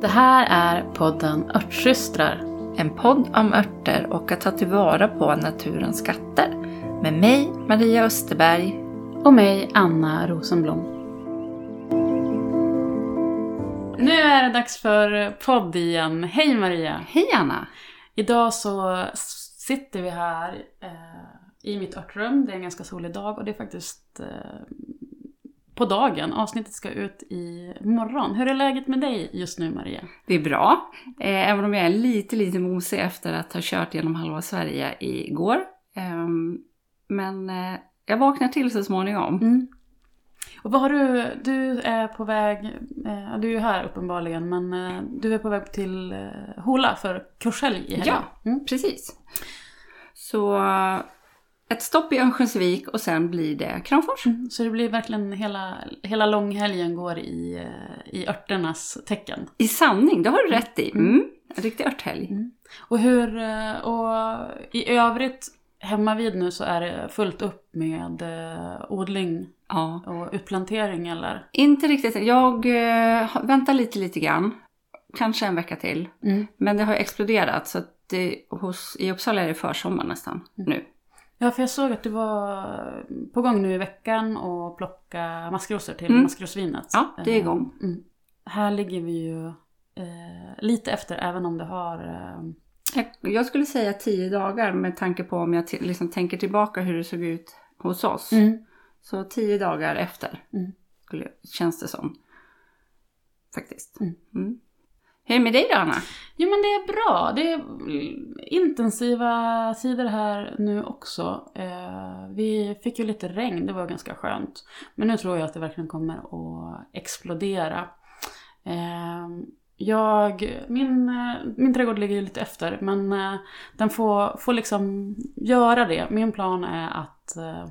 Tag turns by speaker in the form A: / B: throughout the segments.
A: Det här är podden Örtsystrar.
B: En podd om örter och att ta tillvara på naturens skatter. Med mig, Maria Österberg.
A: Och mig, Anna Rosenblom. Nu är det dags för podd igen. Hej Maria!
B: Hej Anna!
A: Idag så sitter vi här eh, i mitt örtrum. Det är en ganska solig dag och det är faktiskt eh, på dagen. Avsnittet ska ut i morgon. Hur är läget med dig just nu Maria?
B: Det är bra, eh, även om jag är lite, lite mosig efter att ha kört genom halva Sverige igår. Eh, men eh, jag vaknar till så småningom.
A: Mm. Och vad har du, du är på väg, eh, du är ju här uppenbarligen, men du är på väg till Hola för kurshelg i helgen.
B: Ja, mm. precis. Så ett stopp i Örnsköldsvik och sen blir det Kramfors.
A: Mm. Så det blir verkligen hela, hela långhelgen går i, eh, i örternas tecken.
B: I sanning, det har du rätt i. Mm. En riktig örthelg.
A: Mm. Och hur, eh, och i övrigt hemma vid nu så är det fullt upp med eh, odling
B: Ja.
A: och utplantering eller?
B: Inte riktigt. Jag väntar lite, lite grann. Kanske en vecka till.
A: Mm.
B: Men det har exploderat så att det, hos, i Uppsala är det försommar nästan nu.
A: Ja, för jag såg att du var på gång nu i veckan och plocka maskrosor till
B: Mm.
A: maskrosvinet.
B: Ja, det är igång.
A: Mm. Här ligger vi ju eh, lite efter även om det har... Eh,
B: Jag, jag skulle säga tio dagar med tanke på om jag liksom tänker tillbaka hur det såg ut hos oss. Så tio dagar efter
A: Mm.
B: skulle, känns det som. Faktiskt.
A: Mm.
B: Hur är det med dig då Anna?
A: Jo men det är bra. Det är intensiva sidor här nu också. Eh, vi fick ju lite regn, det var ganska skönt. Men nu tror jag att det verkligen kommer att explodera. Eh, jag, min, eh, min trädgård ligger ju lite efter men eh, den får, får liksom göra det. Min plan är att eh,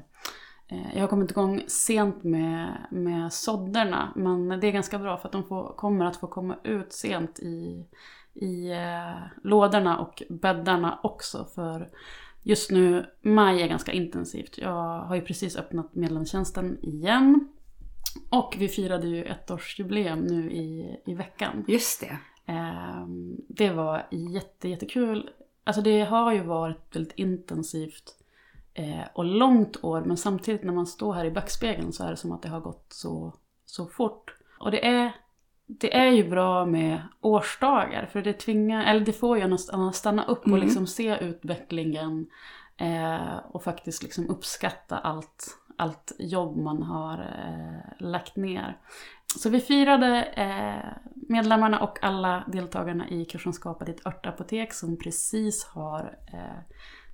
A: jag har kommit igång sent med, med sådderna men det är ganska bra för att de får, kommer att få komma ut sent i, i eh, lådorna och bäddarna också för just nu, maj är ganska intensivt. Jag har ju precis öppnat medlemstjänsten igen. Och vi firade ju ettårsjubileum nu i, i veckan.
B: Just det.
A: Ehm, det var jätte, jättekul. Alltså det har ju varit väldigt intensivt eh, och långt år men samtidigt när man står här i backspegeln så är det som att det har gått så, så fort. Och det är, det är ju bra med årsdagar för det tvingar, eller det får ju en att stanna upp och
B: Mm.
A: liksom se utvecklingen eh, och faktiskt liksom uppskatta allt, allt jobb man har eh, lagt ner. Så vi firade eh, medlemmarna och alla deltagarna i kursen Skapa ditt örtapotek som precis har eh,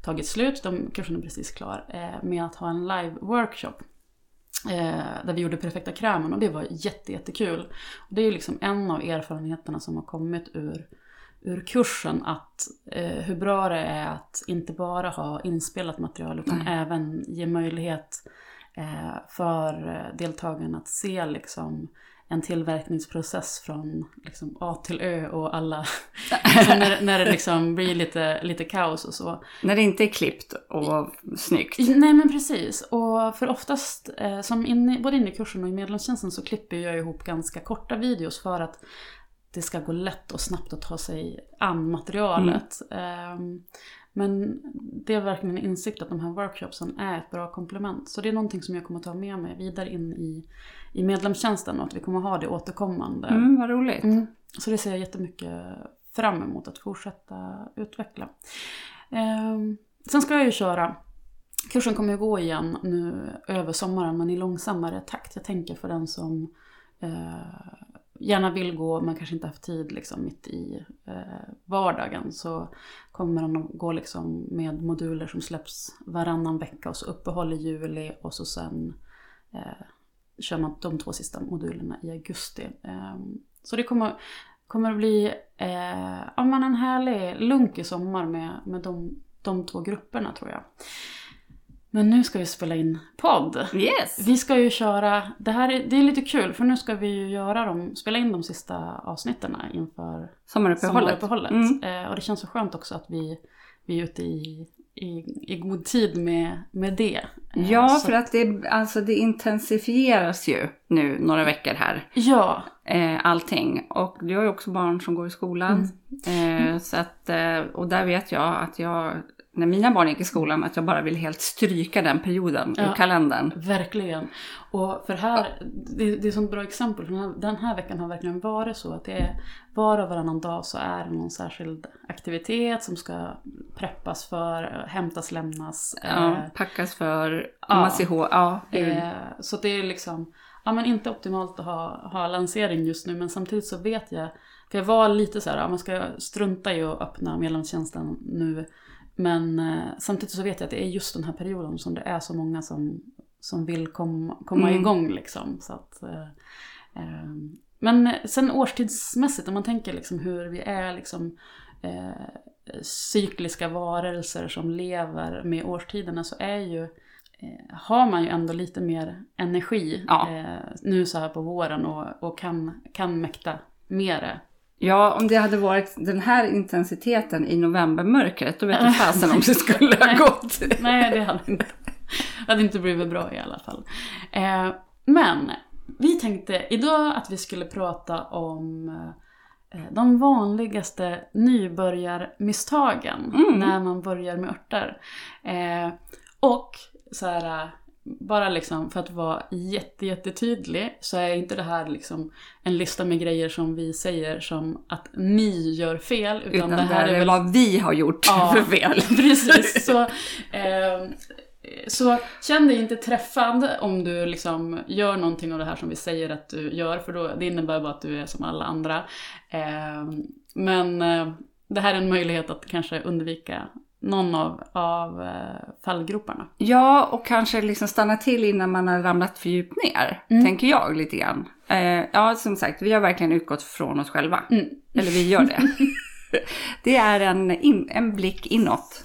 A: tagit slut, de, kursen är precis klar, eh, med att ha en live-workshop. Eh, där vi gjorde perfekta krämen och det var jätte, jättekul. Och det är ju liksom en av erfarenheterna som har kommit ur, ur kursen att eh, hur bra det är att inte bara ha inspelat material utan
B: Nej.
A: även ge möjlighet eh, för deltagarna att se liksom en tillverkningsprocess från liksom A till Ö och alla, när, när det liksom blir lite, lite kaos och så.
B: När det inte är klippt och snyggt.
A: Nej men precis, och för oftast, eh, som inne, både inne i kursen och i medlemstjänsten så klipper jag ihop ganska korta videos för att det ska gå lätt och snabbt att ta sig an materialet. Ehm, men det är verkligen en insikt att de här workshopsen är ett bra komplement. Så det är någonting som jag kommer ta med mig vidare in i, i medlemstjänsten och att vi kommer ha det återkommande.
B: Mm, vad roligt.
A: Mm. Så det ser jag jättemycket fram emot att fortsätta utveckla. Ehm, sen ska jag ju köra, kursen kommer ju gå igen nu över sommaren men i långsammare takt. Jag tänker för den som eh, gärna vill gå men kanske inte haft tid liksom mitt i eh, vardagen så kommer den att gå liksom med moduler som släpps varannan vecka och så uppehåll i juli och så sen eh, kör man de två sista modulerna i augusti. Ehm, Så det kommer, kommer att bli eh, ja, men en härlig lunk i sommar med, med de, de två grupperna tror jag. Men nu ska vi spela in podd.
B: Yes!
A: Vi ska ju köra, det här är, det är lite kul för nu ska vi ju göra dem, spela in de sista avsnitten inför
B: Sommaruppehållet.
A: sommaruppehållet.
B: Mm.
A: Eh, och det känns så skönt också att vi, vi är ute i, i, i god tid med, med det. Eh,
B: Ja,
A: så-
B: för att det, alltså det intensifieras ju nu några veckor här.
A: Ja,
B: eh, allting. Och du har ju också barn som går i skolan.
A: Mm.
B: Eh, så att, eh, och där vet jag att jag, när mina barn gick i skolan, att jag bara vill helt stryka den perioden
A: Ja.
B: ur kalendern.
A: Verkligen. Och för här, det, det är sånt bra exempel. För den, här, den här veckan har verkligen varit så att det är var och varannan dag så är det någon särskild aktivitet som ska preppas för, hämtas, lämnas.
B: Ja,
A: eh,
B: packas för,
A: ja.
B: man ser ihåg, ja.
A: Eh, så det är liksom, ja men inte optimalt att ha, ha lansering just nu men samtidigt så vet jag, för jag var lite så här, ja man ska strunta i att öppna medlemstjänsten nu. Men eh, samtidigt så vet jag att det är just den här perioden som det är så många som, som vill kom, komma
B: Mm.
A: igång liksom. Så att, eh, eh, men sen årstidsmässigt, om man tänker liksom hur vi är liksom eh, cykliska varelser som lever med årstiderna så är ju eh, har man ju ändå lite mer energi
B: Ja.
A: eh, nu så här på våren och, och kan, kan mäkta med det.
B: Ja, om det hade varit den här intensiteten i novembermörkret, då vet jag fasen om det skulle ha gått.
A: Nej, det hade inte, hade inte blivit bra i alla fall. Eh, men vi tänkte idag att vi skulle prata om eh, de vanligaste nybörjarmisstagen
B: Mm.
A: när man börjar med örter. Eh, och så här, bara liksom för att vara jätte, jättetydlig så är inte det här liksom en lista med grejer som vi säger som att ni gör fel. Utan,
B: Utan
A: det här är väl
B: vad vi har gjort
A: Ja.
B: för fel.
A: Precis. Så, eh, så känn dig inte träffad om du liksom gör någonting av det här som vi säger att du gör, för då, det innebär bara att du är som alla andra. Eh, men eh, det här är en möjlighet att kanske undvika någon av, av eh, fallgroparna.
B: Ja, och kanske liksom stanna till innan man har ramlat för djupt ner,
A: Mm.
B: tänker jag lite grann. Eh, ja, som sagt, vi har verkligen utgått från oss själva.
A: Mm.
B: Eller vi gör det. det är en, in, en blick inåt.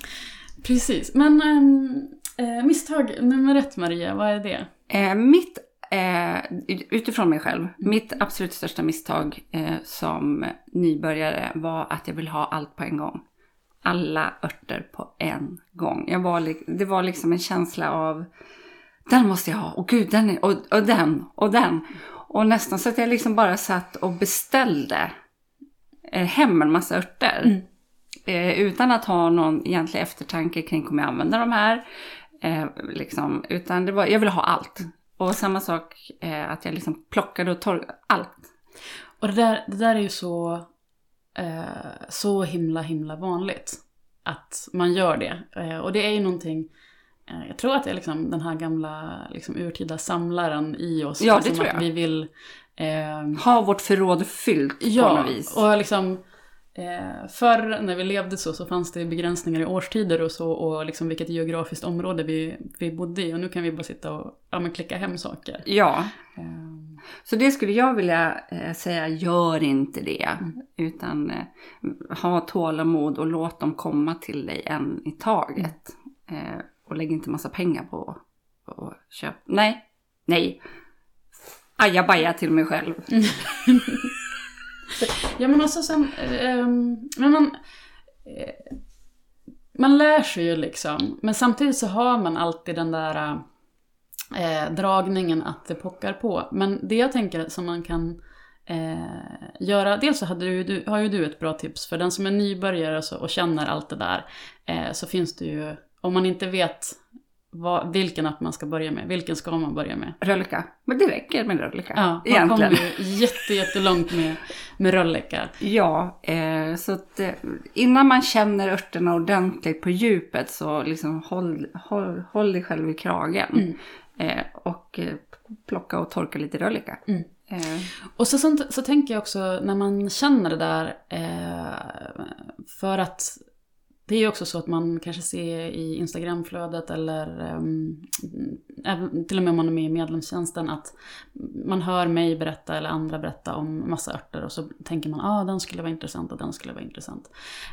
A: Precis, men ehm, eh, misstag nummer ett Maria, vad är det?
B: Eh, mitt, eh, utifrån mig själv, mitt absolut största misstag eh, som nybörjare var att jag vill ha allt på en gång. Alla örter på en gång. Jag var, det var liksom en känsla av den måste jag ha, och gud, den är, och, och den, och den. Och nästan så att jag liksom bara satt och beställde eh, hem en massa örter.
A: Mm.
B: Eh, utan att ha någon egentlig eftertanke kring kommer jag använda de här. Eh, liksom, utan det var, jag ville ha allt. Och samma sak eh, att jag liksom plockade och torkade allt.
A: Och det där, det där är ju så, eh, så himla himla vanligt. Att man gör det. Eh, och det är ju någonting, eh, jag tror att det är liksom den här gamla liksom, urtida samlaren i oss.
B: Ja, det
A: liksom
B: tror
A: att
B: jag.
A: vi vill... Eh,
B: Ha vårt förråd fyllt på
A: ja,
B: något vis.
A: och liksom... Eh, förr när vi levde så, så fanns det begränsningar i årstider och så och liksom vilket geografiskt område vi, vi bodde i. Och nu kan vi bara sitta och ja, men klicka hem saker.
B: Ja,
A: Eh,
B: så det skulle jag vilja eh, säga, gör inte det. Utan eh, ha tålamod och låt dem komma till dig en i taget. Eh, och lägg inte massa pengar på att köpa. Nej, nej. Ajabaja till mig själv.
A: Ja men alltså sen, ehm, men man, eh, man lär sig ju liksom, men samtidigt så har man alltid den där eh, dragningen att det pockar på. Men det jag tänker som man kan eh, göra, dels så hade du, du, har ju du ett bra tips för den som är nybörjare och, så, och känner allt det där, eh, så finns det ju, om man inte vet vad, vilken app man ska börja med, vilken ska man börja med?
B: Rölleka. Men det räcker med rölleka.
A: Ja, man
B: egentligen.
A: kommer ju jätte, jättelångt med, med röllekar.
B: Ja, eh, så att eh, innan man känner örterna ordentligt på djupet så liksom håll, håll, håll dig själv i kragen.
A: Mm.
B: Eh, och eh, plocka och torka lite rölleka.
A: Mm.
B: Eh,
A: Och så, så, så tänker jag också när man känner det där, eh, för att det är ju också så att man kanske ser i Instagramflödet eller um, till och med om man är med i medlemstjänsten att man hör mig berätta eller andra berätta om massa örter och så tänker man ah den skulle vara intressant och den skulle vara intressant.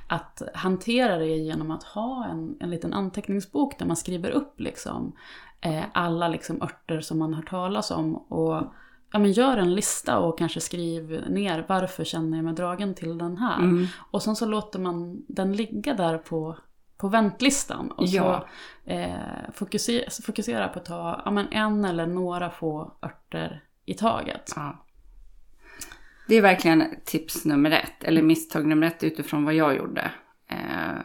A: Att hantera det genom att ha en, en liten anteckningsbok där man skriver upp liksom eh, alla liksom örter som man har talas om och ja, men gör en lista och kanske skriv ner varför känner jag mig dragen till den här.
B: mm.
A: Och sen så låter man den ligga där på, på väntlistan. Och
B: Ja.
A: så eh, fokusera, fokusera på att ta ja, men en eller några få örter i taget.
B: Ja. Det är verkligen tips nummer ett, eller misstag nummer ett utifrån vad jag gjorde. Eh,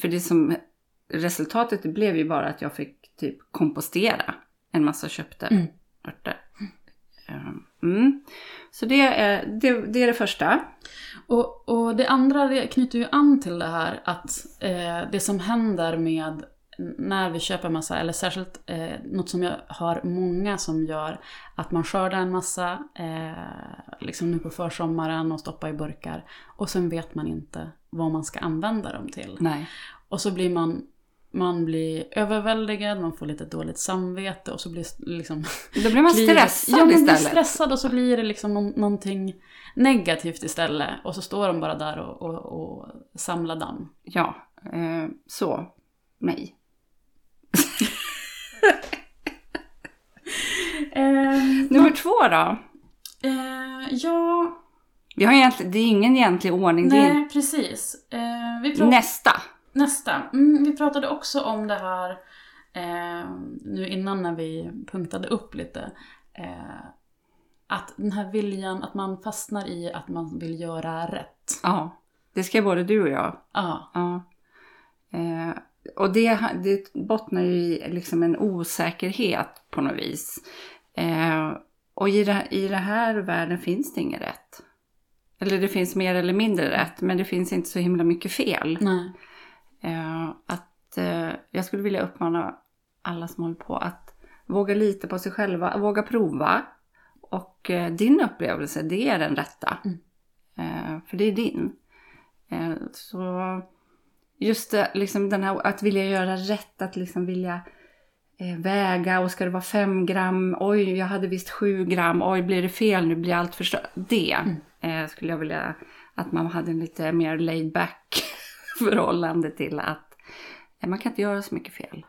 B: för det som resultatet det blev ju bara att jag fick typ kompostera en massa köpta
A: Mm.
B: Örter. Eh, Mm. Så det är, det, det är det första.
A: Och, och det andra det knyter ju an till det här att eh, det som händer med när vi köper massa, eller särskilt eh, något som jag har många som gör, att man skördar en massa eh, liksom nu på försommaren och stoppar i burkar och sen vet man inte vad man ska använda dem till.
B: Nej.
A: Och så blir man, man blir överväldigad, man får lite dåligt samvete och så blir liksom
B: Då blir man stressad
A: ja, man blir
B: istället.
A: stressad och så blir det liksom någon, någonting negativt istället. Och så står de bara där och, och, och samlar damm.
B: Ja, eh, så. Nej. Nummer två då?
A: eh, ja,
B: Vi har egentligen, det är ingen egentlig ordning.
A: Nej precis. Eh, vi
B: nästa.
A: Nästa. Mm, vi pratade också om det här eh, nu innan när vi punktade upp lite. Eh, att den här viljan, att man fastnar i att man vill göra rätt.
B: Ja, det ska både du och jag.
A: Ja,
B: Ja. Eh, och det, det bottnar ju i liksom en osäkerhet på något vis. Eh, och i det, i det här världen finns det inget rätt. Eller det finns mer eller mindre rätt, men det finns inte så himla mycket fel.
A: nej.
B: Eh, att eh, jag skulle vilja uppmana alla som håller på att våga lita på sig själva, våga prova. Och eh, din upplevelse, det är den rätta.
A: Mm.
B: För det är din. Så just det, liksom den här att vilja göra rätt, att liksom vilja väga och ska det vara fem gram, oj jag hade visst sju gram, oj blir det fel nu blir allt förstört. Det eh, skulle jag vilja att man hade en lite mer laid back förhållande till att eh, man kan inte göra så mycket fel.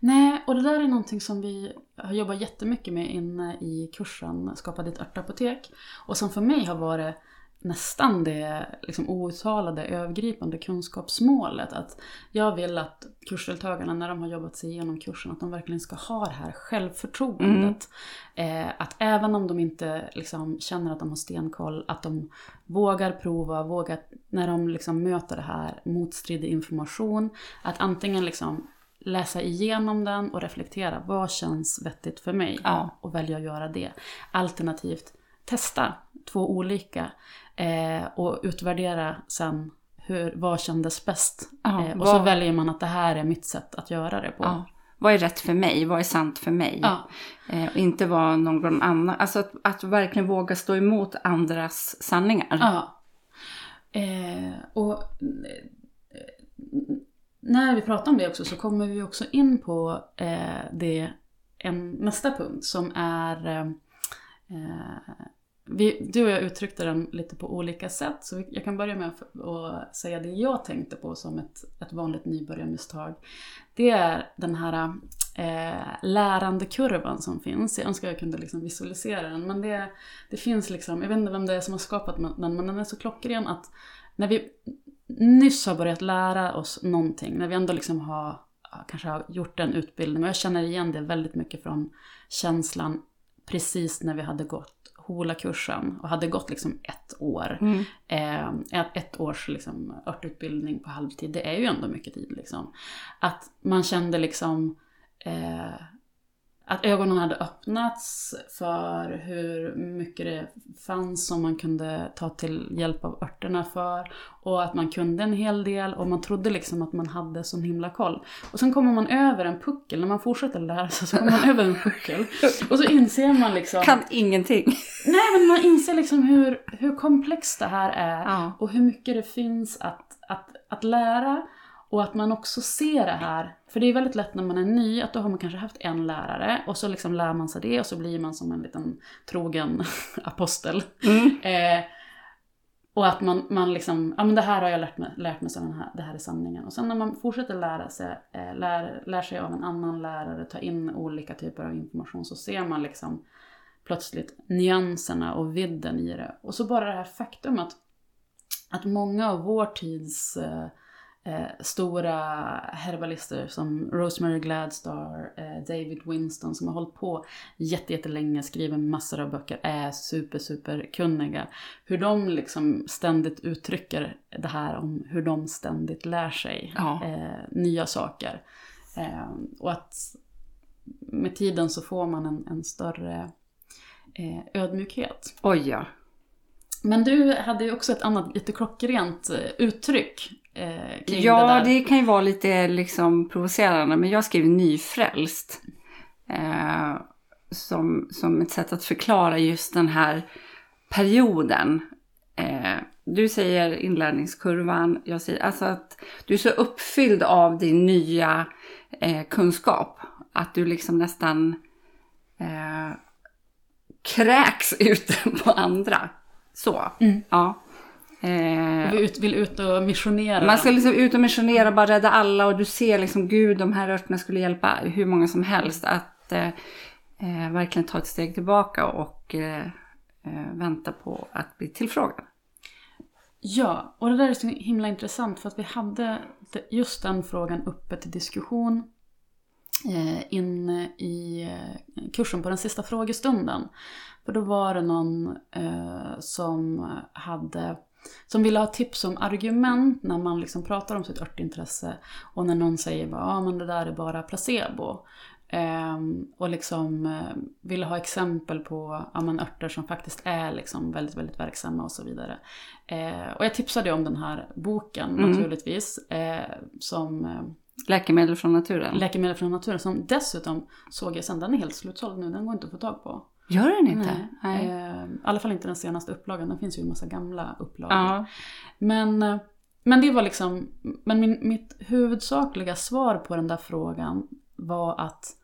A: Nej, och det där är någonting som vi har jobbat jättemycket med inne i kursen Skapa ditt örtapotek. Och som för mig har varit nästan det liksom outtalade övergripande kunskapsmålet. Att jag vill att kursdeltagarna när de har jobbat sig igenom kursen att de verkligen ska ha det här självförtroendet. Eh, att även om de inte liksom, känner att de har stenkoll, att de vågar prova, vågar när de liksom möter det här motstridig information. Att antingen liksom läsa igenom den och reflektera. Vad känns vettigt för mig?
B: Ja.
A: Och välja att göra det. Alternativt testa två olika eh, och utvärdera sen hur, vad kändes bäst.
B: Ja,
A: eh, och så
B: vad-
A: väljer man att det här är mitt sätt att göra det på.
B: Ja. Vad är rätt för mig? Vad är sant för mig?
A: Ja.
B: Eh, och inte vara någon annan. Alltså att, att verkligen våga stå emot andras sanningar.
A: Ja. Eh, och eh, när vi pratar om det också så kommer vi också in på eh, det, en, nästa punkt som är vi, du och jag uttryckte den lite på olika sätt, så jag kan börja med att säga det jag tänkte på som ett, ett vanligt nybörjarmisstag. Det är den här eh, lärandekurvan som finns. Jag önskar jag kunde liksom visualisera den, men det, det finns liksom, jag vet inte vem det är som har skapat den, men den är så klockren att när vi nyss har börjat lära oss någonting, när vi ändå liksom har kanske har gjort en utbildning, och jag känner igen det väldigt mycket från känslan precis när vi hade gått HOLA-kursen och hade gått liksom ett år.
B: Mm.
A: Eh, ett, ett års liksom, örtutbildning på halvtid, det är ju ändå mycket tid. Liksom. Att man kände liksom eh, att ögonen hade öppnats för hur mycket det fanns som man kunde ta till hjälp av örterna för. Och att man kunde en hel del och man trodde liksom att man hade sån himla koll. Och sen kommer man över en puckel, när man fortsätter lära sig så kommer man över en puckel. Och så inser man liksom...
B: Kan ingenting.
A: Nej men man inser liksom hur, hur komplext det här är
B: Ja.
A: och hur mycket det finns att, att, att lära. Och att man också ser det här, för det är väldigt lätt när man är ny att då har man kanske haft en lärare och så liksom lär man sig det och så blir man som en liten trogen apostel.
B: Mm.
A: Eh, och att man, man liksom, ja men det här har jag lärt mig, lärt mig så den här, det här är sanningen. Och sen när man fortsätter lära sig, eh, lär, lär sig av en annan lärare, ta in olika typer av information så ser man liksom plötsligt nyanserna och vidden i det. Och så bara det här faktum att, att många av vår tids eh, eh, stora herbalister som Rosemary Gladstar, eh, David Winston som har hållit på jätte, jättelänge, skriver massor av böcker, är super, super kunniga. Hur de liksom ständigt uttrycker det här om hur de ständigt lär sig
B: Ja.
A: eh, nya saker. Eh, och att med tiden så får man en, en större eh, ödmjukhet.
B: Oj ja.
A: Men du hade ju också ett annat jätteklockrent eh, uttryck eh, kring
B: Ja,
A: det där.
B: det kan ju vara lite liksom provocerande, men jag skriver nyfrälst. Eh, som, som ett sätt att förklara just den här perioden. Eh, du säger inlärningskurvan, jag säger alltså att du är så uppfylld av din nya eh, kunskap. Att du liksom nästan eh, kräks ut den på andra. Så,
A: Mm.
B: ja. Eh,
A: vi ut, vill ut och missionera.
B: man ska liksom ut och missionera och bara rädda alla och du ser liksom Gud, de här örterna skulle hjälpa hur många som helst att eh, eh, verkligen ta ett steg tillbaka och eh, eh, vänta på att bli tillfrågad.
A: Ja, och det där är så himla intressant för att vi hade just den frågan uppe till diskussion eh, inne i kursen på den sista frågestunden. För då var det någon eh, som hade som ville ha tips om argument när man liksom pratar om sitt örtintresse och när någon säger att ah, men det där är bara placebo. Ehm, och liksom eh, ville ha exempel på ja, men örter som faktiskt är liksom väldigt, väldigt verksamma och så vidare. Eh, och jag tipsade om den här boken
B: Mm.
A: naturligtvis. Eh, som eh,
B: Läkemedel från naturen.
A: Läkemedel från naturen. Som dessutom såg jag sen, den är helt slutsåld nu. Den går inte att få tag på.
B: Gör den inte?
A: Nej. Eh, I alla fall inte den senaste upplagan. Den finns ju en massa gamla upplagor.
B: Ja.
A: Men, men det var liksom, men min, mitt huvudsakliga svar på den där frågan var att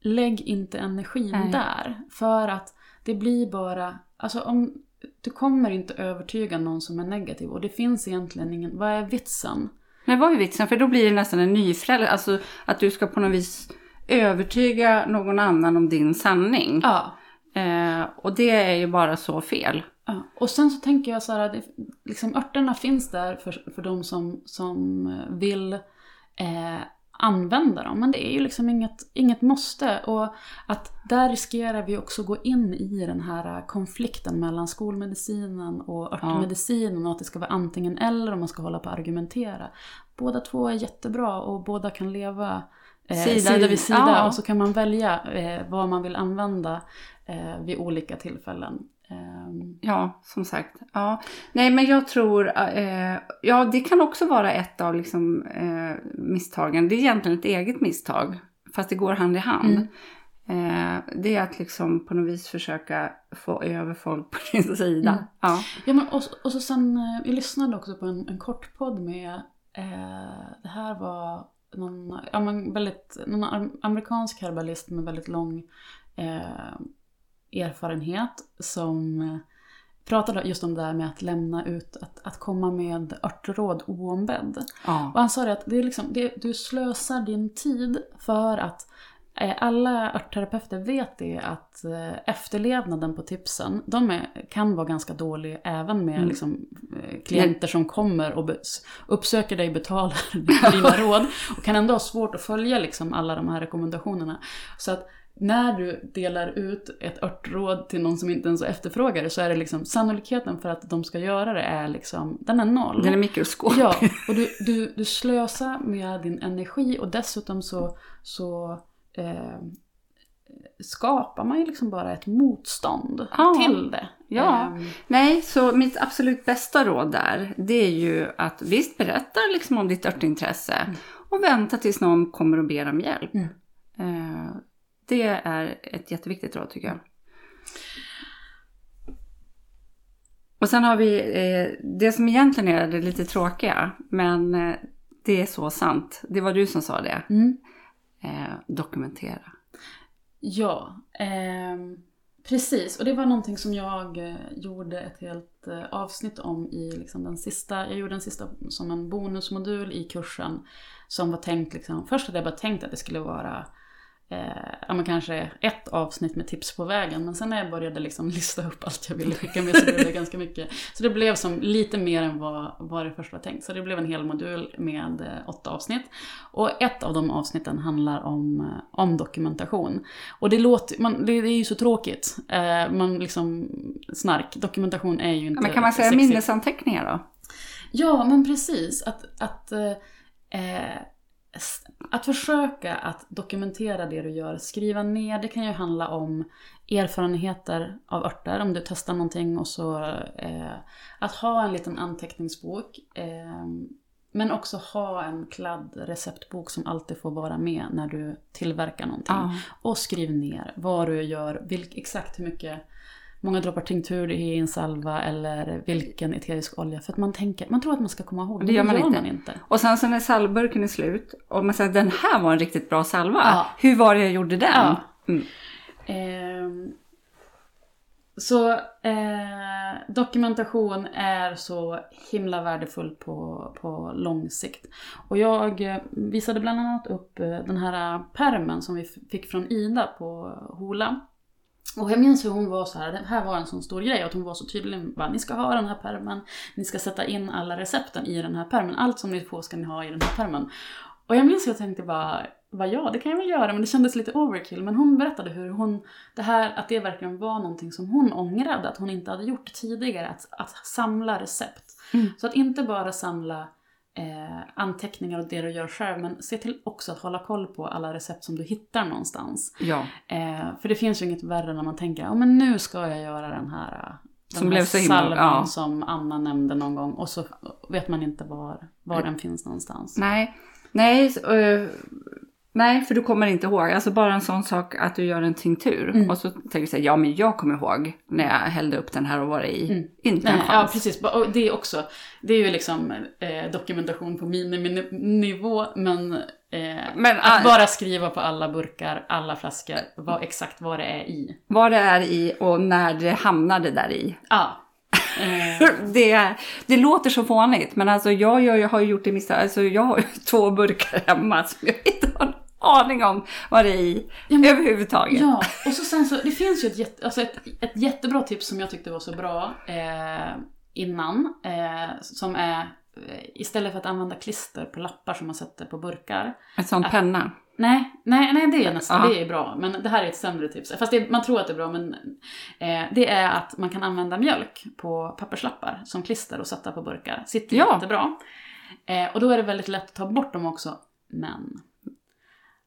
A: lägg inte energin
B: Nej.
A: där. För att det blir bara, alltså om, du kommer inte övertyga någon som är negativ och det finns egentligen ingen, vad är vitsen?
B: Men vad är vitsen? För då blir det nästan en nyfrälst, alltså att du ska på något vis övertyga någon annan om din sanning.
A: Ja.
B: Eh, och det är ju bara så fel.
A: Ja, och sen så tänker jag så här, det, liksom örterna finns där för, för de som, som vill eh, använda dem. Men det är ju liksom inget, inget måste. Och att där riskerar vi också gå in i den här konflikten mellan skolmedicinen och örtmedicinen och att det ska vara antingen eller om man ska hålla på att argumentera. Båda två är jättebra och båda kan leva eh,
B: Sida vid-
A: sida
B: ja.
A: och så kan man välja eh, vad man vill använda eh, vid olika tillfällen. Ehm,
B: Ja, som sagt. Ja. Nej, men jag tror... Eh, ja, det kan också vara ett av liksom, eh, misstagen. Det är egentligen ett eget misstag. Fast det går hand i hand. Eh, det är att liksom på något vis försöka få över folk på sin sida.
A: Mm.
B: Ja.
A: Ja, men och, och så sen, eh, jag lyssnade också på en, en kort podd med, eh, det här var någon, ja, men väldigt, någon am- amerikansk herbalist med väldigt lång eh, erfarenhet som eh, pratade just om det där med att lämna ut, att, att komma med örtråd oombedd.
B: Ja.
A: Och han sa det att det är liksom, det, du slösar din tid för att alla örtterapeuter vet det att eh, efterlevnaden på tipsen, de är, kan vara ganska dålig även med
B: Mm.
A: liksom, eh, klienter som kommer och uppsöker dig, betalar dina råd och kan ändå ha svårt att följa liksom, alla de här rekommendationerna. Så att när du delar ut ett örtråd till någon som inte ens efterfrågar det så är det liksom sannolikheten för att de ska göra det är liksom, den är noll.
B: Den är mikroskop.
A: Ja, och du, du, du slösar med din energi och dessutom så, så eh, skapar man ju liksom bara ett motstånd
B: Ja.
A: till det.
B: Ja.
A: Ehm,
B: Nej, så mitt absolut bästa råd där, det är ju att visst berätta liksom om ditt örtintresse och vänta tills någon kommer och ber om hjälp.
A: Mm.
B: Eh, det är ett jätteviktigt råd tycker jag. Och sen har vi eh, det som egentligen är det lite tråkiga, men eh, det är så sant. Det var du som sa det.
A: mm.
B: Eh, dokumentera.
A: Ja, eh, precis. Och det var någonting som jag eh, gjorde ett helt eh, avsnitt om i liksom den sista, jag gjorde den sista som en bonusmodul i kursen som var tänkt liksom, först hade jag bara tänkt att det skulle vara eh, ja, men kanske ett avsnitt med tips på vägen. Men sen när jag började liksom lista upp allt jag ville skicka med så blev det ganska mycket. Så det blev som lite mer än vad, vad det först var tänkt. Så det blev en hel modul med eh, åtta avsnitt. Och ett av de avsnitten handlar om, eh, om dokumentation. Och det, låter, man, det, det är ju så tråkigt. Eh, man liksom, snark, dokumentation är ju inte
B: Men kan man säga
A: sexigt.
B: minnesanteckningar då?
A: Ja, men precis. Att, att, eh, eh, att försöka att dokumentera det du gör, skriva ner, det kan ju handla om erfarenheter av örter, om du testar någonting och så eh, att ha en liten anteckningsbok. Eh, men också ha en kladd receptbok som alltid får vara med när du tillverkar någonting.
B: Ja.
A: Och skriv ner vad du gör, vilk, exakt hur mycket Många droppar tinktur i en salva eller vilken eterisk olja. För att man tänker, man tror att man ska komma ihåg.
B: Det
A: men
B: gör man inte.
A: man inte.
B: Och sen så när salvburken är slut och man säger den här var en riktigt bra salva.
A: Ja.
B: Hur var det jag gjorde den?
A: Ja.
B: Mm.
A: Ehm, så eh, dokumentation är så himla värdefull på, på lång sikt. Och jag eh, visade bland annat upp eh, den här permen som vi fick från Ida på Hola. Och jag minns hur hon var så här, det här var en sån stor grej, att hon var så tydlig. Bara, ni ska ha den här permen, ni ska sätta in alla recepten i den här permen. Allt som ni får ska ni ha i den här permen. Och jag minns att jag tänkte bara, bara ja, det kan jag väl göra, men det kändes lite overkill. Men hon berättade hur hon, det här, att det verkligen var någonting som hon ångrade, att hon inte hade gjort tidigare, att, att samla recept.
B: Mm.
A: Så att inte bara samla eh, anteckningar och det du gör själv, men se till också att hålla koll på alla recept som du hittar någonstans.
B: Ja.
A: Eh, för det finns ju inget värre när man tänker, ja men nu ska jag göra den här, eh, den
B: Som blev så himla-
A: salvan
B: ja.
A: som Anna nämnde någon gång och så vet man inte var, var den finns någonstans.
B: Nej, nej, eh, nej, för du kommer inte ihåg. Alltså bara en sån sak att du gör en tinktur.
A: Mm.
B: Och så tänker du så här, ja men jag kommer ihåg när jag hällde upp den här och var det i.
A: Mm.
B: Inte en
A: Nej, ja
B: chans.
A: precis, och det är också, det är ju liksom eh, dokumentation på miniminivå men, eh,
B: Men,
A: att
B: ah-
A: bara skriva på alla burkar, alla flaskor, vad, exakt vad det är i.
B: Vad det är i och när det hamnade där i.
A: Ja. Eh,
B: Det, det låter så fånigt, men alltså jag, gör, jag har ju gjort det misstag. Alltså jag har ju två burkar hemma som jag inte har en aning om vad det är i
A: Ja, men-
B: överhuvudtaget.
A: Ja, och så sen så, det finns ju ett, jätte, alltså ett, ett jättebra tips som jag tyckte var så bra eh, innan. Eh, som är, eh, istället för att använda klister på lappar som man sätter på burkar.
B: En sån penna.
A: Nej, nej, nej det är nästan, det är bra. Men det här är ett sämre tips. Fast det, man tror att det är bra, men eh, det är att man kan använda mjölk på papperslappar som klister och sätta på burkar. Sitter
B: Ja.
A: jättebra. Eh, och då är det väldigt lätt att ta bort dem också. Men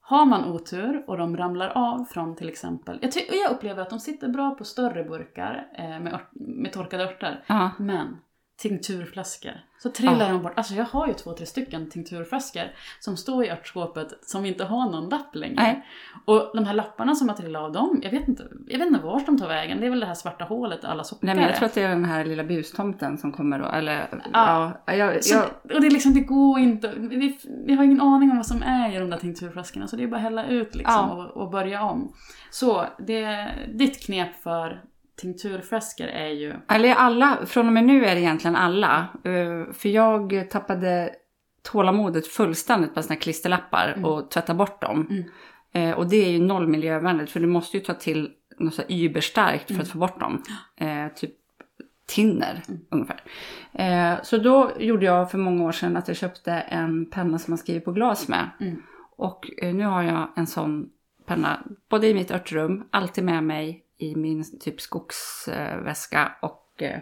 A: har man otur och de ramlar av från till exempel, jag, jag upplever att de sitter bra på större burkar eh, med, med torkade örter.
B: Ja.
A: Men tinkturflaskor, så trillar
B: Ja.
A: de bort. Alltså jag har ju två, tre stycken tinkturflaskor som står i örtskåpet som inte har någon lapp längre.
B: Nej.
A: Och de här lapparna som har trillat av dem, jag vet inte, jag vet inte vart de tar vägen. Det är väl det här svarta hålet alla sockar
B: Nej men jag
A: är.
B: tror att det är den här lilla bustomten som kommer då, eller
A: Ja.
B: ja, jag,
A: Så,
B: jag,
A: och det är liksom, det går inte. Vi, vi har ingen aning om vad som är i de där tinkturflaskorna så det är bara att hälla ut liksom
B: Ja.
A: och, och börja om. Så det, ditt knep för tinkturflaskor är ju...
B: eller alla, från och med nu är det egentligen alla. Eh, För jag tappade tålamodet fullständigt på såna här klisterlappar
A: Mm.
B: och tvätta bort dem.
A: Mm.
B: Eh, Och det är ju noll miljövänligt för du måste ju ta till något så überstarkt för
A: Mm.
B: att få bort dem. Eh, typ tinner
A: Mm.
B: ungefär. Eh, så då gjorde jag för många år sedan att jag köpte en penna som man skriver på glas med.
A: Mm.
B: Och eh, nu har jag en sån penna både i mitt örtrum, alltid med mig i min typ skogsväska och eh,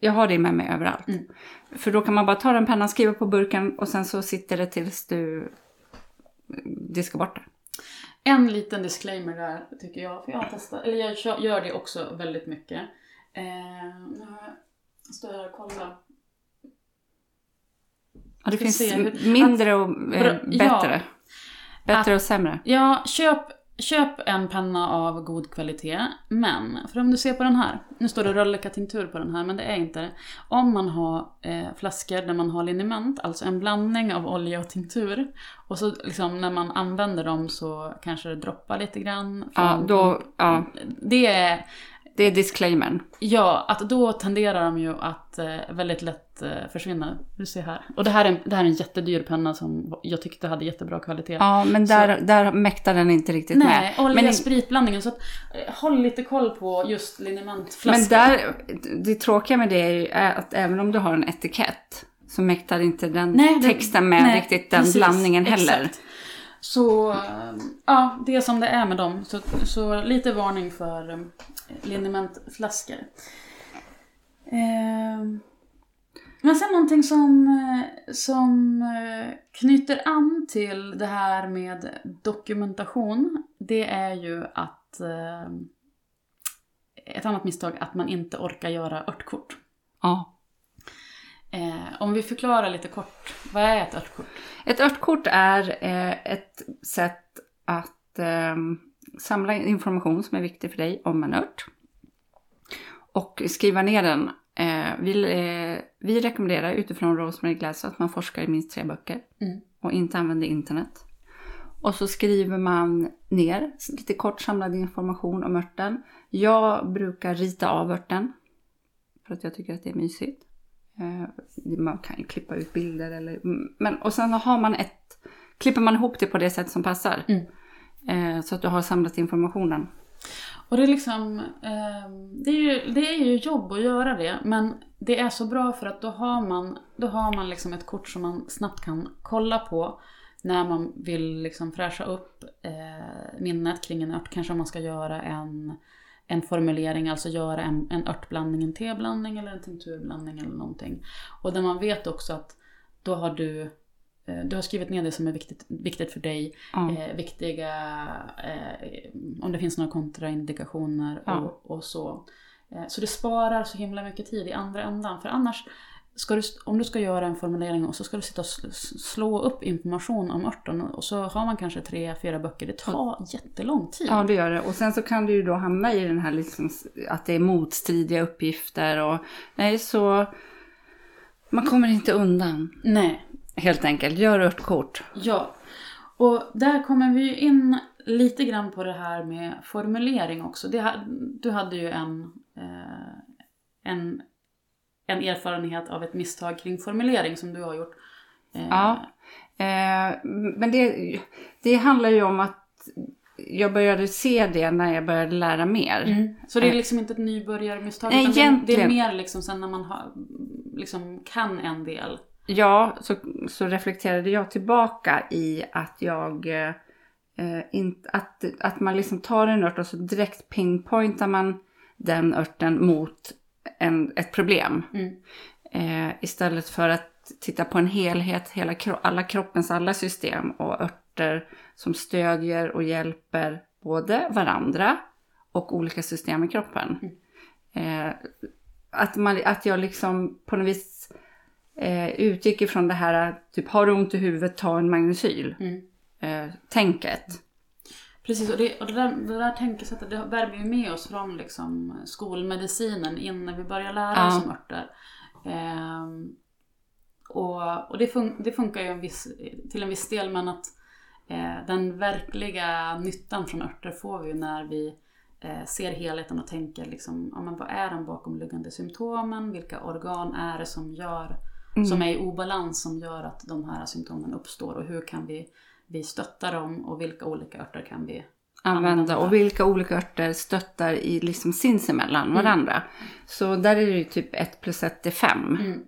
B: jag har det med mig överallt.
A: Mm.
B: För då kan man bara ta den pennan, skriva på burken och sen så sitter det tills du diskar bort det.
A: En liten disclaimer där tycker jag, för jag har testat, eller jag gör det också väldigt mycket. Eh, jag- står här och kollar.
B: Ja, det finns
A: hur-
B: mindre och eh,
A: Bra- ja.
B: bättre. Bättre och sämre.
A: Ja, köp, köp en penna av god kvalitet. Men, för om du ser på den här. Nu står det Rölleka tinktur på den här, men det är inte det. Om man har eh, flaskor där man har liniment, alltså en blandning av olja och tinktur. Och så liksom när man använder dem så kanske det droppar lite grann.
B: Ja, då, ja.
A: Det är
B: Det är disclaimern.
A: Ja, att då tenderar de ju att eh, väldigt lätt eh, försvinna. Du ser här. Och det här, är en, det här är en jättedyr penna som jag tyckte hade jättebra kvalitet.
B: Ja, men där, där mäktar den inte riktigt
A: Nej,
B: med.
A: olja
B: Men,
A: spritblandningen. Så att, eh, håll lite koll på just linjementflaskor.
B: men där, det tråkiga med det är ju att även om du har en etikett så mäktar inte den
A: Nej,
B: texten med
A: nej,
B: riktigt den
A: precis,
B: blandningen heller.
A: exakt. Så ja, det är som det är med dem. Så, så lite varning för um, linimentflaskor. Eh, men sen någonting som, eh, som eh, knyter an till det här med dokumentation. Det är ju att eh, ett annat misstag att man inte orkar göra örtkort.
B: Ja.
A: Eh, om vi förklarar lite kort, vad är ett örtkort?
B: Ett örtkort är eh, ett sätt att eh, samla information som är viktig för dig om en ört. Och skriva ner den. Eh, vi, eh, vi rekommenderar utifrån Rosemary Glass att man forskar i minst tre böcker.
A: Mm.
B: Och inte använder internet. Och så skriver man ner lite kort samlad information om örten. Jag brukar rita av örten. För att jag tycker att det är mysigt. Eh, Man kan ju klippa ut bilder eller... Men, och sen har man ett... Klipper man ihop det på det sätt som passar.
A: Mm.
B: Eh, Så att du har samlat informationen.
A: Och det är liksom, eh, det, är ju, det är ju jobb att göra det, men det är så bra för att då har man, då har man liksom ett kort som man snabbt kan kolla på när man vill liksom fräscha upp eh, minnet kring en ört. Kanske om man ska göra en, en formulering, alltså göra en, en örtblandning, en teblandning eller en tinkturblandning eller någonting. Och där man vet också att då har du eh, du har skrivit ner det som är viktigt, viktigt för dig
B: Ja.
A: eh, viktiga, eh, om det finns några kontraindikationer och, och så. Eh, så det sparar så himla mycket tid i andra ändan. För annars, du, om du ska göra en formulering och så ska du sitta och sl- slå upp information om örten och så har man kanske tre, fyra böcker. Det tar jättelång tid.
B: Ja, det gör det. Och sen så kan du ju då hamna i den här liksom, att det är motstridiga uppgifter och nej, så man kommer inte undan.
A: Nej,
B: Helt enkelt, gör örtkort.
A: Ja, och där kommer vi ju in lite grann på det här med formulering också. Det, du hade ju en, eh, en, en erfarenhet av ett misstag kring formulering som du har gjort. Eh,
B: Ja. Eh, men det, det handlar ju om att jag började se det när jag började lära mer.
A: Mm. Så det är liksom inte ett nybörjarmisstag?
B: Nej,
A: utan det, är
B: egentligen.
A: mer liksom sen när man har, liksom kan en del.
B: Ja, så, så reflekterade jag tillbaka i att jag eh, eh, inte, att, att man liksom tar en ört och så direkt pinpointar man den örten mot en, ett problem.
A: Mm.
B: Eh, istället för att titta på en helhet, hela alla kroppens alla system och örter som stödjer och hjälper både varandra och olika system i kroppen. Eh, att, man, att jag liksom på något vis eh, utgick ifrån det här, typ har du ont i huvudet, ta en magnesyl.
A: Mm.
B: Eh, tänket.
A: Precis, och det, och det där, det där tänkesättet det bär vi med oss från liksom skolmedicinen in när vi börjar lära oss om örter. Ehm, och och det, fun, det funkar ju en viss, till en viss del men att eh, den verkliga nyttan från örter får vi ju när vi eh, ser helheten och tänker liksom, ja, men vad är de bakomliggande symptomen? Vilka organ är det som gör som är i obalans som gör att de här symptomen uppstår och hur kan vi, vi stötta dem och vilka olika örter kan vi
B: använda och vilka olika örter stöttar i liksom sinsemellan
A: Mm.
B: varandra. Så där är det ju typ 1 plus 1 är 5.
A: Mm.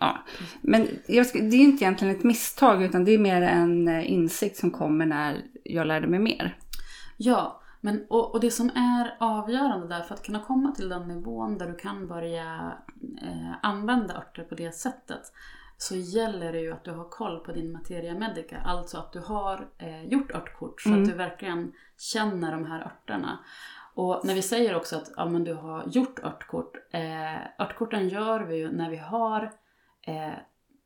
B: Ja. Men jag det är ju inte egentligen ett misstag utan det är mer en eh, insikt som kommer när jag lärde mig mer.
A: Ja, men, och, och det som är avgörande där för att kunna komma till den nivån där du kan börja eh, använda örter på det sättet så gäller det ju att du har koll på din materia medica. Alltså att du har eh, gjort örtkort så att du verkligen känner de här örterna. Och när vi säger också att ja, men du har gjort örtkort. Eh, örtkorten gör vi ju när vi har eh,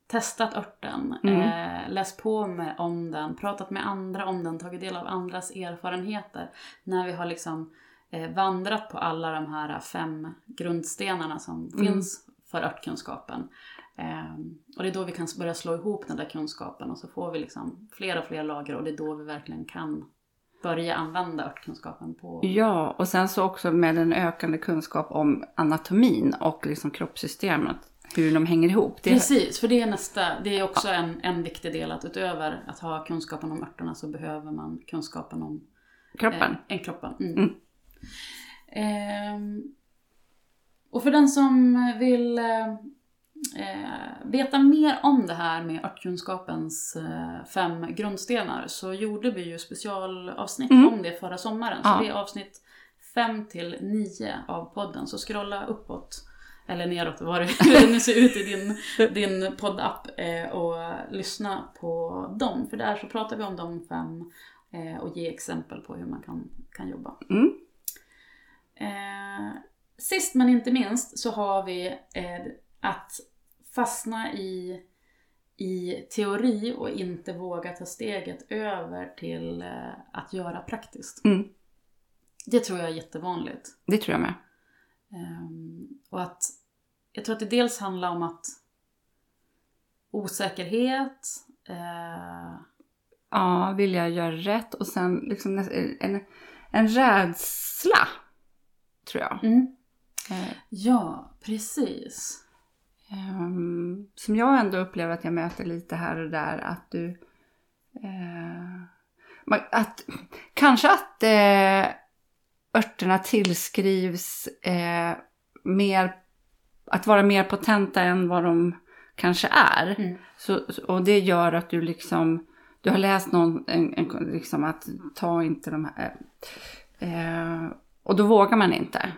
A: testat örten, eh, läst på med, om den, pratat med andra om den, tagit del av andras erfarenheter. När vi har liksom eh, vandrat på alla de här fem grundstenarna som finns för örtkunskapen. Eh, och det är då vi kan börja slå ihop den där kunskapen och så får vi liksom fler och fler lager och det är då vi verkligen kan börja använda örtkunskapen på...
B: Ja, och sen så också med en ökande kunskap om anatomin och liksom kroppssystemet. Hur de hänger ihop.
A: Det... Precis, för det är nästa, det är också en, en viktig del att utöver att ha kunskapen om örterna så behöver man kunskapen om
B: kroppen.
A: Eh, en kroppen. Mm. Mm. Eh, och för den som vill eh, veta mer om det här med örtkunskapens eh, fem grundstenar så gjorde vi ju specialavsnitt mm. om det förra sommaren. Så ja. det är avsnitt 5 till 9 av podden. Så scrolla uppåt eller neråt vad det nu ser ut i din, din poddapp eh, och lyssna på dem. För där så pratar vi om de fem eh, och ger exempel på hur man kan, kan jobba. Mm. Eh, sist men inte minst så har vi eh, att fastna i, i teori och inte våga ta steget över till eh, att göra praktiskt. Mm. Det tror jag är jättevanligt.
B: Det tror jag med.
A: Um, och att jag tror att det dels handlar om att osäkerhet. Eh...
B: Ja, vilja göra rätt och sen liksom en, en rädsla. Tror jag. Mm.
A: Eh. Ja, precis.
B: Um, som jag ändå upplever att jag möter lite här och där att du... Uh, att, kanske att uh, örterna tillskrivs uh, mer att vara mer potenta än vad de kanske är. Mm. Så, och det gör att du liksom, du har läst någon, en, en, liksom att ta inte de här, eh, och då vågar man inte.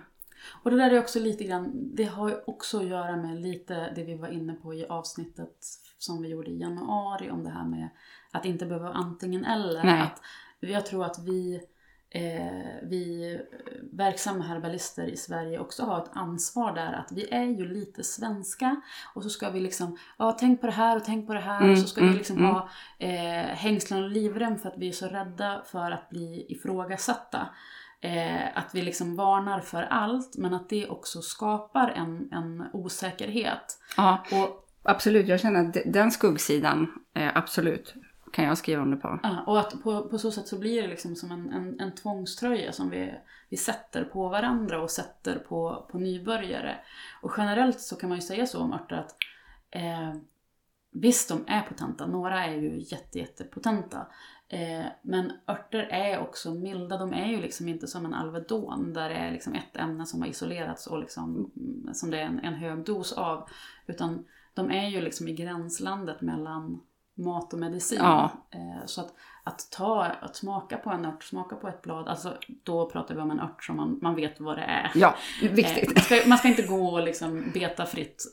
A: Och det där är också lite grann, det har ju också att göra med lite det vi var inne på i avsnittet som vi gjorde i januari om det här med att inte behöva antingen eller. Nej. Att jag tror att vi eh, vi verksamma herbalister i Sverige också har ett ansvar där att vi är ju lite svenska och så ska vi liksom, ja tänk på det här och tänk på det här mm, och så ska mm, vi liksom mm. ha eh, hängslen och livrem för att vi är så rädda för att bli ifrågasatta. Eh, att vi liksom varnar för allt men att det också skapar en, en osäkerhet.
B: Ja, och, absolut. Jag känner att den skuggsidan, eh, absolut kan jag skriva under på.
A: Ja, och att på, på så sätt så blir det liksom som en, en, en tvångströja som vi, vi sätter på varandra och sätter på, på nybörjare. Och generellt så kan man ju säga så om örter att eh, visst de är potenta, några är ju jätte, jättepotenta. Eh, men örter är också milda, de är ju liksom inte som en Alvedon där det är liksom ett ämne som har isolerats och liksom, som det är en, en hög dos av. Utan de är ju liksom i gränslandet mellan mat och medicin. Ja. Eh, så att, att, ta, att smaka på en ört, smaka på ett blad, alltså då pratar vi om en ört som man, man vet vad det är.
B: Ja, viktigt.
A: Eh, man, ska, man ska inte gå och liksom beta fritt.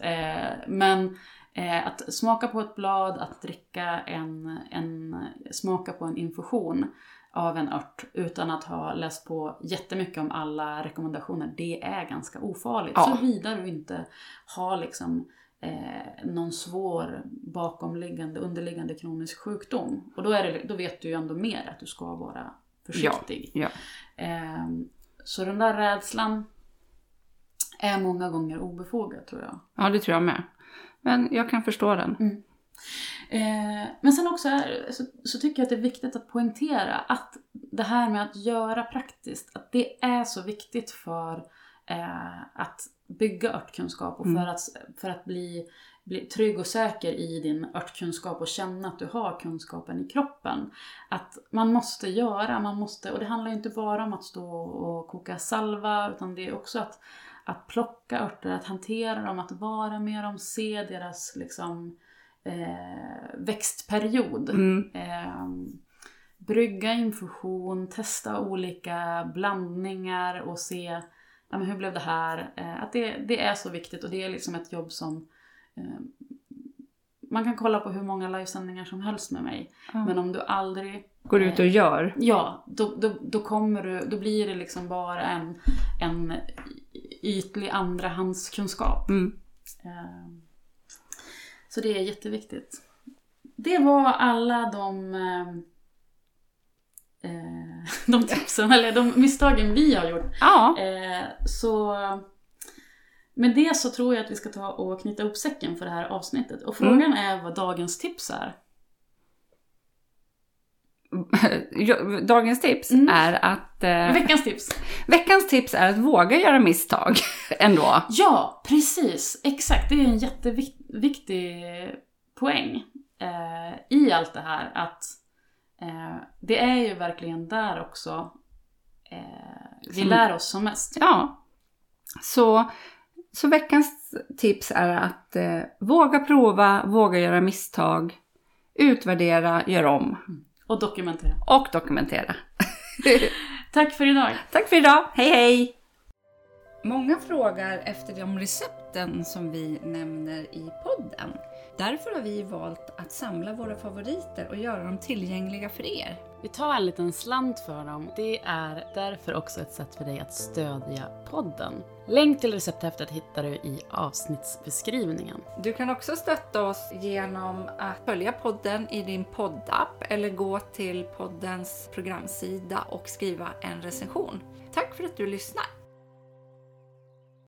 A: Eh, att smaka på ett blad, att dricka en, en, smaka på en infusion av en ört utan att ha läst på jättemycket om alla rekommendationer, det är ganska ofarligt. Ja. Såvida du inte har liksom eh, någon svår bakomliggande, underliggande kronisk sjukdom. Och då, är det, då vet du ju ändå mer att du ska vara försiktig.
B: Ja,
A: ja. Eh, så den där rädslan är många gånger obefogad tror jag.
B: Ja, det tror jag med. Men jag kan förstå den. Mm.
A: Eh, men sen också är, så, så, tycker jag att det är viktigt att poängtera att det här med att göra praktiskt, att det är så viktigt för eh, att bygga örtkunskap och för, mm. att, för att bli, bli trygg och säker i din örtkunskap och känna att du har kunskapen i kroppen. Att man måste göra, man måste, och det handlar ju inte bara om att stå och koka salva utan det är också att, att plocka örter, att hantera dem, att vara med dem, se deras liksom eh, växtperiod. Mm. Eh, brygga infusion, testa olika blandningar och se ja, men hur blev det här? Eh, att det, det är så viktigt och det är liksom ett jobb som eh, man kan kolla på hur många livesändningar som helst med mig. Mm. Men om du aldrig
B: går ut och eh, gör.
A: Ja, då, då, då, kommer du, då blir det liksom bara en, en ytlig andrahandskunskap. Mm. Eh, så det är jätteviktigt. Det var alla de eh, eh, de tipsen, eller de misstagen vi har gjort.
B: Ja.
A: Eh, så med det så tror jag att vi ska ta och knyta upp säcken för det här avsnittet. Och frågan mm. är vad dagens tips är.
B: dagens tips
A: Mm.
B: är att... Eh,
A: Veckans tips.
B: veckans tips är att våga göra misstag ändå.
A: Ja, precis. Exakt. Det är en jätteviktig poäng eh, i allt det här. Att eh, det är ju verkligen där också eh, vi
B: Som-
A: lär oss som mest.
B: Ja. Så, så veckans tips är att eh, våga prova, våga göra misstag, utvärdera, gör om
A: Och dokumentera.
B: och dokumentera.
A: Tack för idag.
B: Tack för idag, hej hej! Många frågar efter de recepten som vi nämner i podden. Därför har vi valt att samla våra favoriter och göra dem tillgängliga för er.
A: Vi tar en liten slant för dem. Det är därför också ett sätt för dig att stödja podden. Länk till recepthäftet hittar du i avsnittsbeskrivningen.
B: Du kan också stötta oss genom att följa podden i din poddapp eller gå till poddens programsida och skriva en recension. Tack för att du lyssnar!